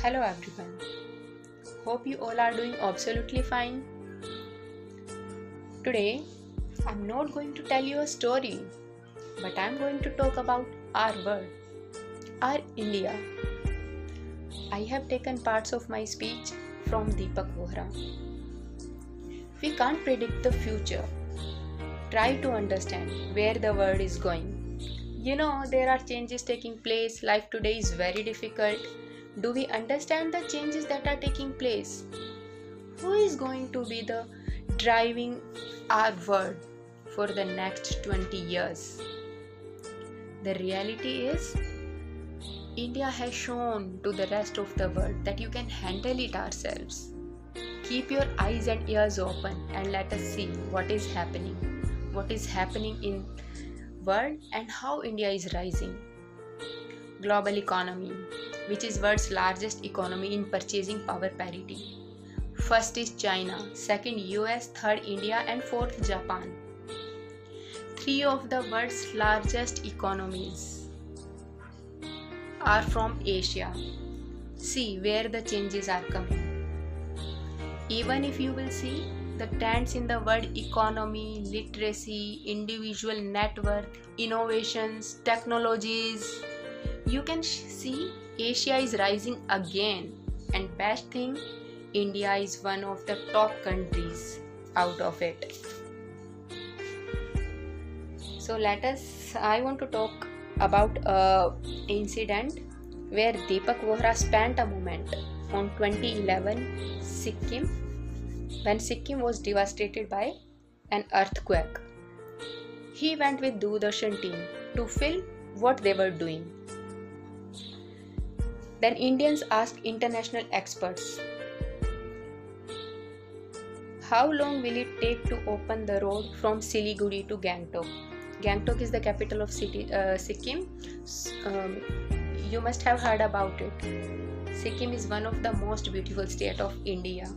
Hello everyone. Hope you all are doing absolutely fine. Today, I'm not going to tell you a story, but I'm going to talk about our world, our India. I have taken parts of my speech from Deepak Vohra. We can't predict the future. Try to understand where the world is going. You know, there are changes taking place. Life today is very difficult do we understand the changes that are taking place? Who is going to be the driving our world for the next 20 years? The reality is, India has shown to the rest of the world that you can handle it ourselves. Keep your eyes and ears open and let us see what is happening. What is happening in world and how India is rising. Global economy, which is world's largest economy in purchasing power parity. First is China, second US, third India and fourth Japan. Three of the world's largest economies are from Asia. See where the changes are coming. Even if you will see the trends in the world economy, literacy, individual net worth, innovations, technologies, you can see Asia is rising again, and best thing, India is one of the top countries out of it. So let us. I want to talk about a incident where Deepak Vohra spent a moment on 2011 Sikkim when Sikkim was devastated by an earthquake. He went with Doordarshan team to film what they were doing then Indians asked international experts How long will it take to open the road from Siliguri to Gangtok? Gangtok is the capital of city, uh, Sikkim. Um, you must have heard about it. Sikkim is one of the most beautiful state of India.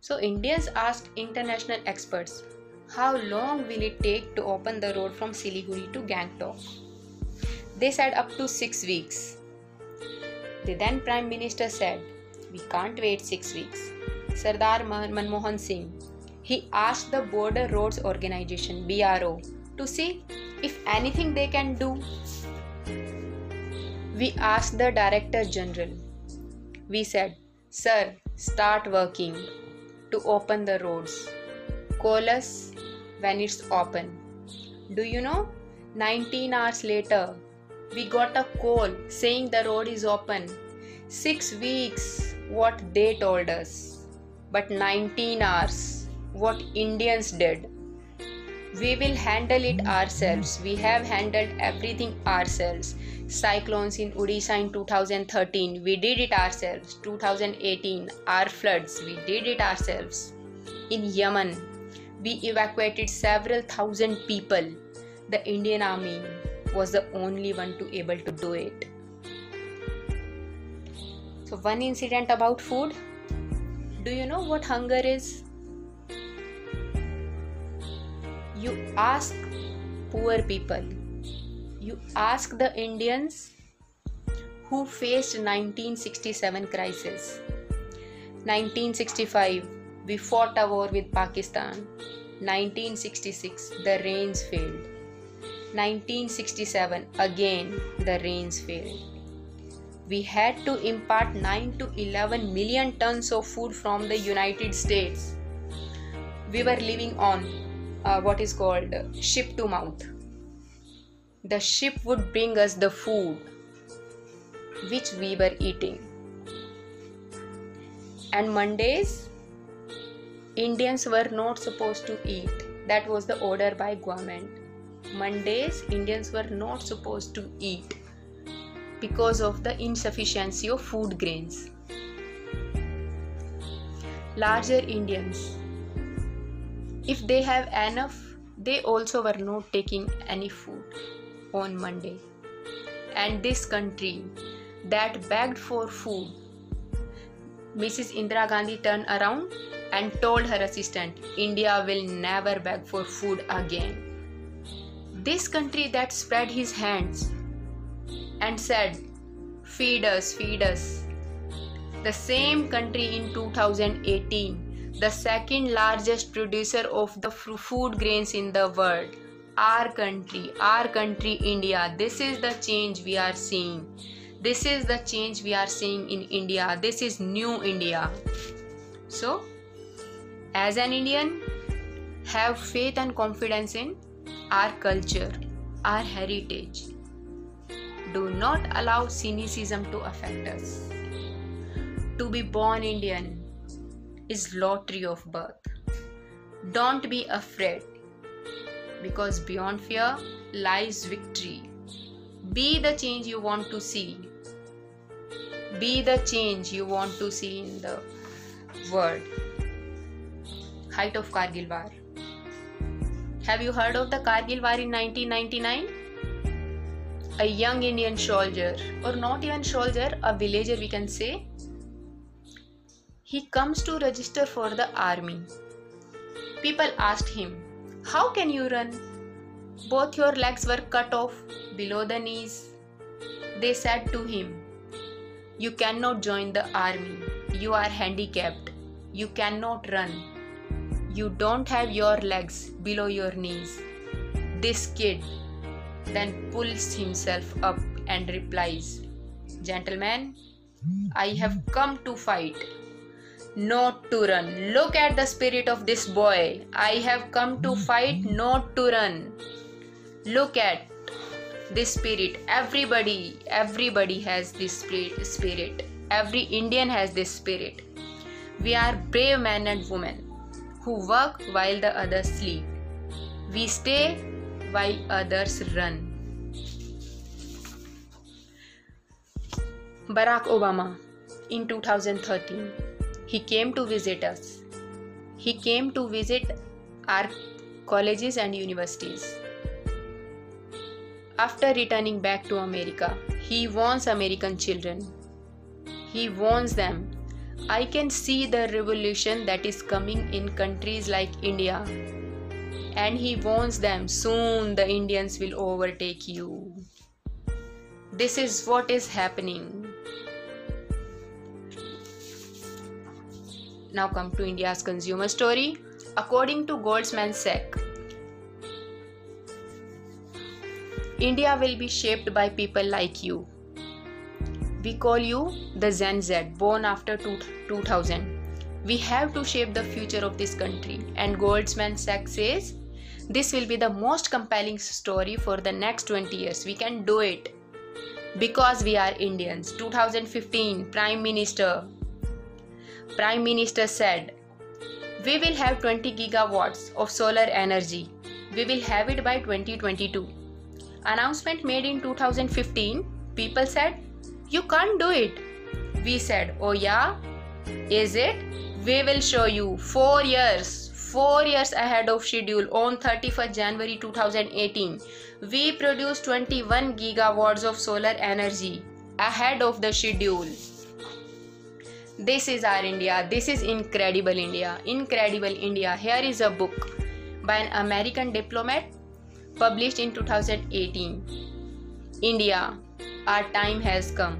So Indians asked international experts, how long will it take to open the road from Siliguri to Gangtok? They said up to 6 weeks. The then Prime Minister said, We can't wait six weeks. Sardar Manmohan Singh, he asked the Border Roads Organization, BRO, to see if anything they can do. We asked the Director General. We said, Sir, start working to open the roads. Call us when it's open. Do you know? 19 hours later, we got a call saying the road is open. Six weeks, what they told us. But 19 hours, what Indians did. We will handle it ourselves. We have handled everything ourselves. Cyclones in Odisha in 2013, we did it ourselves. 2018, our floods, we did it ourselves. In Yemen, we evacuated several thousand people. The Indian Army was the only one to able to do it. So one incident about food. Do you know what hunger is? You ask poor people. You ask the indians who faced 1967 crisis. 1965 we fought a war with pakistan. 1966 the rains failed 1967 again the rains failed. We had to impart 9 to 11 million tons of food from the United States. We were living on uh, what is called ship to mouth. The ship would bring us the food which we were eating. And Mondays, Indians were not supposed to eat. That was the order by government Mondays, Indians were not supposed to eat because of the insufficiency of food grains. Larger Indians, if they have enough, they also were not taking any food on Monday. And this country that begged for food, Mrs. Indira Gandhi turned around and told her assistant, India will never beg for food again. This country that spread his hands and said, feed us, feed us. The same country in 2018, the second largest producer of the food grains in the world. Our country, our country, India. This is the change we are seeing. This is the change we are seeing in India. This is new India. So, as an Indian, have faith and confidence in our culture, our heritage. Do not allow cynicism to affect us. To be born Indian is lottery of birth. Don't be afraid because beyond fear lies victory. Be the change you want to see. Be the change you want to see in the world. Height of Kargil War. Have you heard of the Kargil War in 1999? A young Indian soldier, or not even soldier, a villager we can say, he comes to register for the army. People asked him, How can you run? Both your legs were cut off below the knees. They said to him, You cannot join the army. You are handicapped. You cannot run. You don't have your legs below your knees. This kid then pulls himself up and replies, Gentlemen, I have come to fight not to run. Look at the spirit of this boy. I have come to fight, not to run. Look at this spirit. Everybody, everybody has this spirit. Every Indian has this spirit. We are brave men and women who work while the others sleep. We stay while others run. Barack Obama in 2013 he came to visit us. He came to visit our colleges and universities. After returning back to America, he warns American children. He warns them I can see the revolution that is coming in countries like India. And he warns them soon the Indians will overtake you. This is what is happening. Now come to India's consumer story. According to Goldman Sachs, India will be shaped by people like you. We call you the Gen Z, born after 2000. We have to shape the future of this country. And Goldman Sachs says this will be the most compelling story for the next 20 years. We can do it because we are Indians. 2015 Prime Minister Prime Minister said, We will have 20 gigawatts of solar energy. We will have it by 2022. Announcement made in 2015, people said, You can't do it. We said, Oh, yeah? Is it? We will show you. Four years, four years ahead of schedule on 31st January 2018. We produced 21 gigawatts of solar energy ahead of the schedule. This is our India. This is Incredible India. Incredible India. Here is a book by an American diplomat published in 2018. India, our time has come.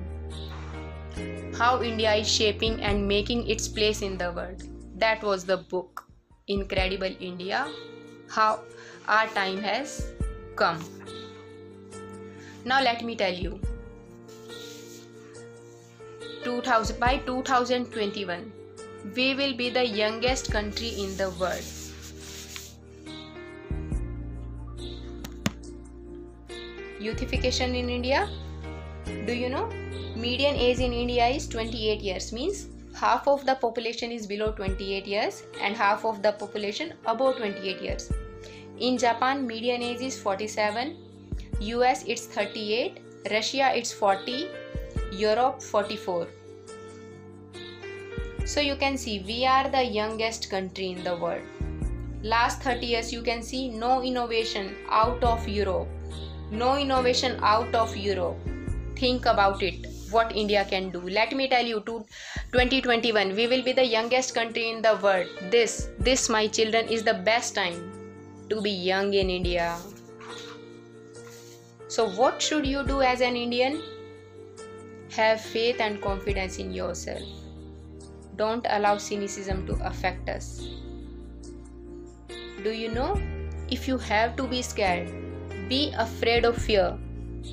How India is shaping and making its place in the world. That was the book. Incredible India. How our time has come. Now, let me tell you 2000 by 2021 we will be the youngest country in the world youthification in india do you know median age in india is 28 years means half of the population is below 28 years and half of the population above 28 years in japan median age is 47 us it's 38 russia it's 40 Europe 44. So you can see we are the youngest country in the world. Last 30 years you can see no innovation out of Europe. No innovation out of Europe. Think about it what India can do. Let me tell you to 2021 we will be the youngest country in the world. This this my children is the best time to be young in India. So what should you do as an Indian? Have faith and confidence in yourself. Don't allow cynicism to affect us. Do you know? If you have to be scared, be afraid of fear.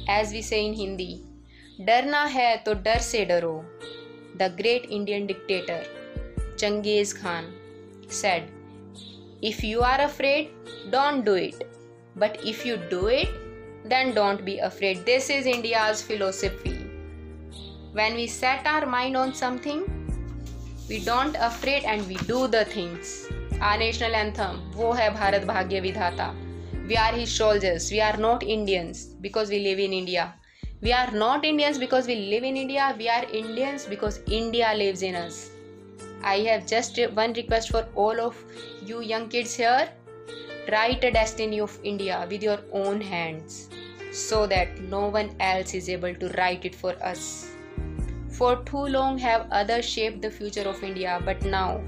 As we say in Hindi, डरना है तो डर से डरो। The great Indian dictator, Genghis Khan said if you are afraid don't do it but if you do it then don't be afraid this is India's philosophy when we set our mind on something we don't afraid and we do the things our national anthem वो है भारत भाग्य विधाता we are he soldiers we are not Indians because we live in India We are not Indians because we live in India. We are Indians because India lives in us. I have just one request for all of you young kids here. Write a destiny of India with your own hands so that no one else is able to write it for us. For too long have others shaped the future of India, but now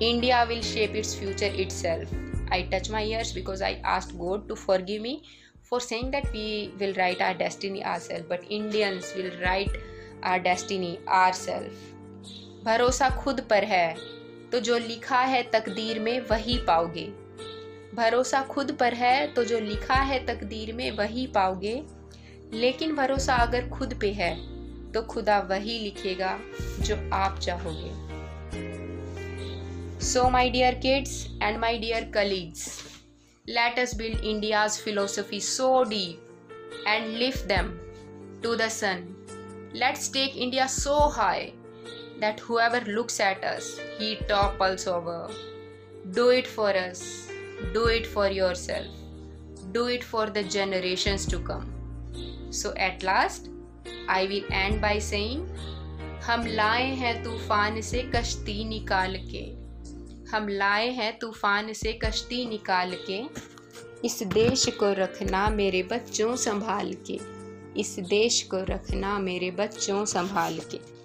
India will shape its future itself. I touch my ears because I asked God to forgive me for saying that we will write our destiny ourselves, but Indians will write our destiny ourselves. भरोसा खुद पर है तो जो लिखा है तकदीर में वही पाओगे। भरोसा खुद पर है तो जो लिखा है तकदीर में वही पाओगे। लेकिन भरोसा अगर खुद पे है तो खुदा वही लिखेगा जो आप चाहोगे। So my dear kids and my dear colleagues Let us build India's philosophy so deep and lift them to the sun. Let's take India so high that whoever looks at us, he topples over. Do it for us. Do it for yourself. Do it for the generations to come. So at last, I will end by saying, हम लाए हैं तूफान से कश्ती निकाल के हम लाए हैं तूफ़ान से कश्ती निकाल के। इस देश को रखना मेरे बच्चों संभाल के। इस देश को रखना मेरे बच्चों संभाल के।